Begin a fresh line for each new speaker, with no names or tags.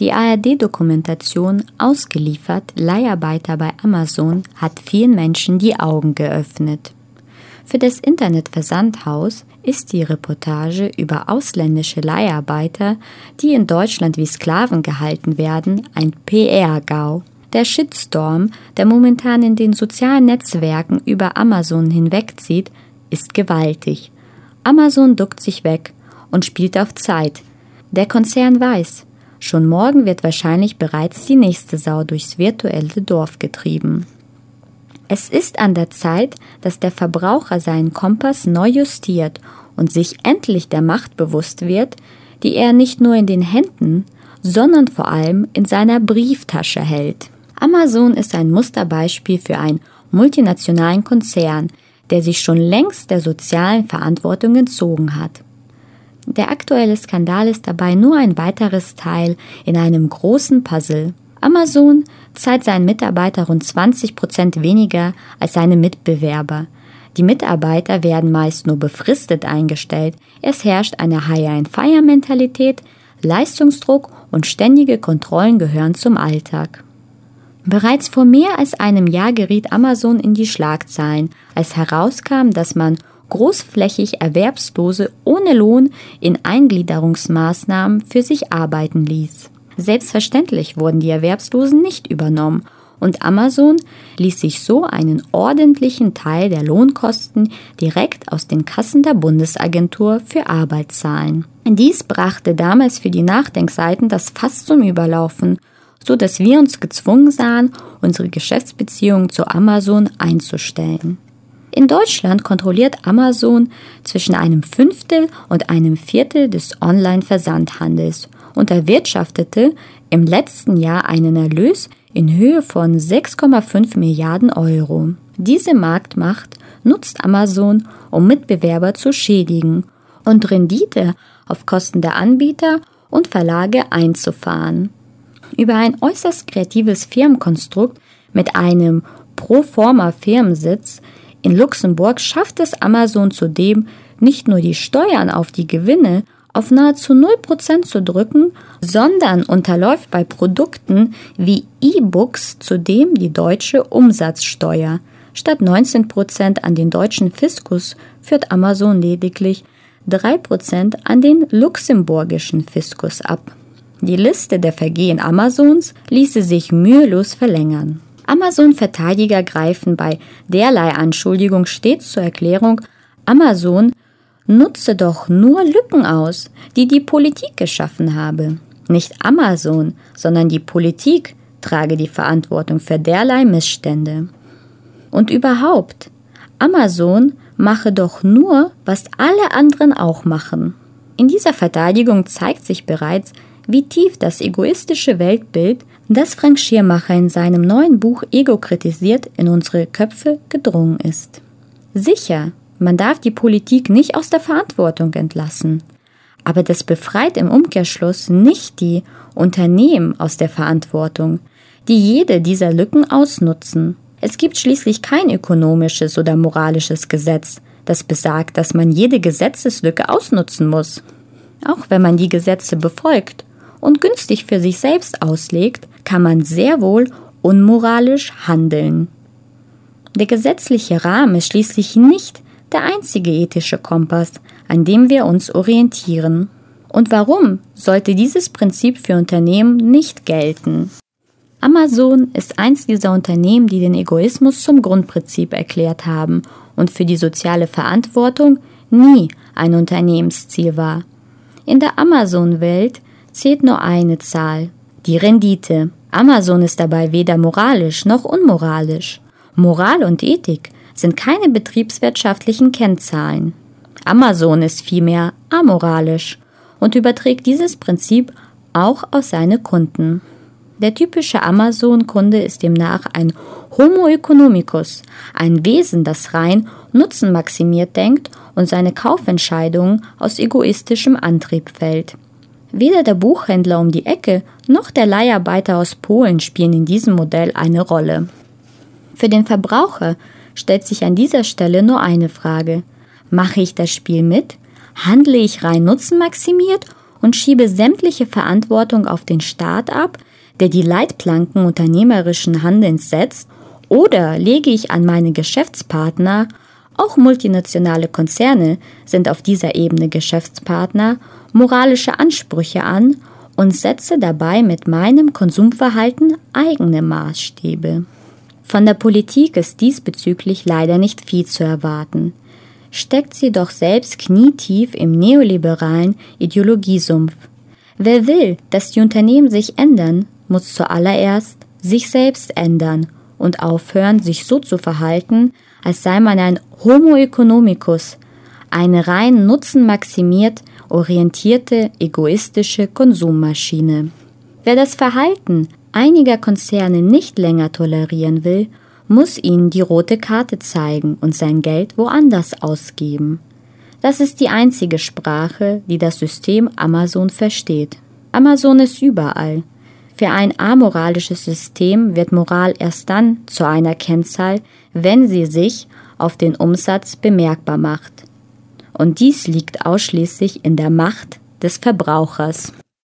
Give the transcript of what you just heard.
Die ARD-Dokumentation Ausgeliefert Leiharbeiter bei Amazon hat vielen Menschen die Augen geöffnet. Für das Internetversandhaus ist die Reportage über ausländische Leiharbeiter, die in Deutschland wie Sklaven gehalten werden, ein PR-Gau. Der Shitstorm, der momentan in den sozialen Netzwerken über Amazon hinwegzieht, ist gewaltig. Amazon duckt sich weg und spielt auf Zeit. Der Konzern weiß, Schon morgen wird wahrscheinlich bereits die nächste Sau durchs virtuelle Dorf getrieben. Es ist an der Zeit, dass der Verbraucher seinen Kompass neu justiert und sich endlich der Macht bewusst wird, die er nicht nur in den Händen, sondern vor allem in seiner Brieftasche hält. Amazon ist ein Musterbeispiel für einen multinationalen Konzern, der sich schon längst der sozialen Verantwortung entzogen hat. Der aktuelle Skandal ist dabei nur ein weiteres Teil in einem großen Puzzle. Amazon zahlt seinen Mitarbeitern rund 20 Prozent weniger als seine Mitbewerber. Die Mitarbeiter werden meist nur befristet eingestellt. Es herrscht eine High-and-Fire-Mentalität, Leistungsdruck und ständige Kontrollen gehören zum Alltag. Bereits vor mehr als einem Jahr geriet Amazon in die Schlagzeilen, als herauskam, dass man großflächig Erwerbslose ohne Lohn in Eingliederungsmaßnahmen für sich arbeiten ließ. Selbstverständlich wurden die Erwerbslosen nicht übernommen und Amazon ließ sich so einen ordentlichen Teil der Lohnkosten direkt aus den Kassen der Bundesagentur für Arbeit zahlen. Dies brachte damals für die Nachdenkseiten das Fass zum Überlaufen, so dass wir uns gezwungen sahen, unsere Geschäftsbeziehungen zu Amazon einzustellen. In Deutschland kontrolliert Amazon zwischen einem Fünftel und einem Viertel des Online-Versandhandels und erwirtschaftete im letzten Jahr einen Erlös in Höhe von 6,5 Milliarden Euro. Diese Marktmacht nutzt Amazon, um Mitbewerber zu schädigen und Rendite auf Kosten der Anbieter und Verlage einzufahren. Über ein äußerst kreatives Firmenkonstrukt mit einem pro-forma Firmensitz in Luxemburg schafft es Amazon zudem, nicht nur die Steuern auf die Gewinne auf nahezu 0% zu drücken, sondern unterläuft bei Produkten wie E-Books zudem die deutsche Umsatzsteuer. Statt 19% an den deutschen Fiskus führt Amazon lediglich 3% an den luxemburgischen Fiskus ab. Die Liste der Vergehen Amazons ließe sich mühelos verlängern. Amazon-Verteidiger greifen bei derlei Anschuldigung stets zur Erklärung, Amazon nutze doch nur Lücken aus, die die Politik geschaffen habe. Nicht Amazon, sondern die Politik trage die Verantwortung für derlei Missstände. Und überhaupt, Amazon mache doch nur, was alle anderen auch machen. In dieser Verteidigung zeigt sich bereits, wie tief das egoistische Weltbild, das Frank Schirmacher in seinem neuen Buch Ego kritisiert, in unsere Köpfe gedrungen ist. Sicher, man darf die Politik nicht aus der Verantwortung entlassen, aber das befreit im Umkehrschluss nicht die Unternehmen aus der Verantwortung, die jede dieser Lücken ausnutzen. Es gibt schließlich kein ökonomisches oder moralisches Gesetz, das besagt, dass man jede Gesetzeslücke ausnutzen muss. Auch wenn man die Gesetze befolgt und günstig für sich selbst auslegt, kann man sehr wohl unmoralisch handeln. Der gesetzliche Rahmen ist schließlich nicht der einzige ethische Kompass, an dem wir uns orientieren. Und warum sollte dieses Prinzip für Unternehmen nicht gelten? Amazon ist eins dieser Unternehmen, die den Egoismus zum Grundprinzip erklärt haben und für die soziale Verantwortung nie ein Unternehmensziel war. In der Amazon-Welt zählt nur eine Zahl, die Rendite. Amazon ist dabei weder moralisch noch unmoralisch. Moral und Ethik sind keine betriebswirtschaftlichen Kennzahlen. Amazon ist vielmehr amoralisch und überträgt dieses Prinzip auch auf seine Kunden. Der typische Amazon-Kunde ist demnach ein Homo economicus, ein Wesen, das rein nutzenmaximiert denkt und seine Kaufentscheidungen aus egoistischem Antrieb fällt. Weder der Buchhändler um die Ecke noch der Leiharbeiter aus Polen spielen in diesem Modell eine Rolle. Für den Verbraucher stellt sich an dieser Stelle nur eine Frage. Mache ich das Spiel mit? Handle ich rein nutzenmaximiert und schiebe sämtliche Verantwortung auf den Staat ab, der die Leitplanken unternehmerischen Handelns setzt, oder lege ich an meine Geschäftspartner, auch multinationale Konzerne sind auf dieser Ebene Geschäftspartner, moralische Ansprüche an und setze dabei mit meinem Konsumverhalten eigene Maßstäbe. Von der Politik ist diesbezüglich leider nicht viel zu erwarten. Steckt sie doch selbst knietief im neoliberalen Ideologiesumpf. Wer will, dass die Unternehmen sich ändern, muss zuallererst sich selbst ändern und aufhören, sich so zu verhalten, als sei man ein Homo economicus, eine rein nutzenmaximiert orientierte, egoistische Konsummaschine. Wer das Verhalten einiger Konzerne nicht länger tolerieren will, muss ihnen die rote Karte zeigen und sein Geld woanders ausgeben. Das ist die einzige Sprache, die das System Amazon versteht. Amazon ist überall. Für ein amoralisches System wird Moral erst dann zu einer Kennzahl, wenn sie sich auf den Umsatz bemerkbar macht. Und dies liegt ausschließlich in der Macht des Verbrauchers.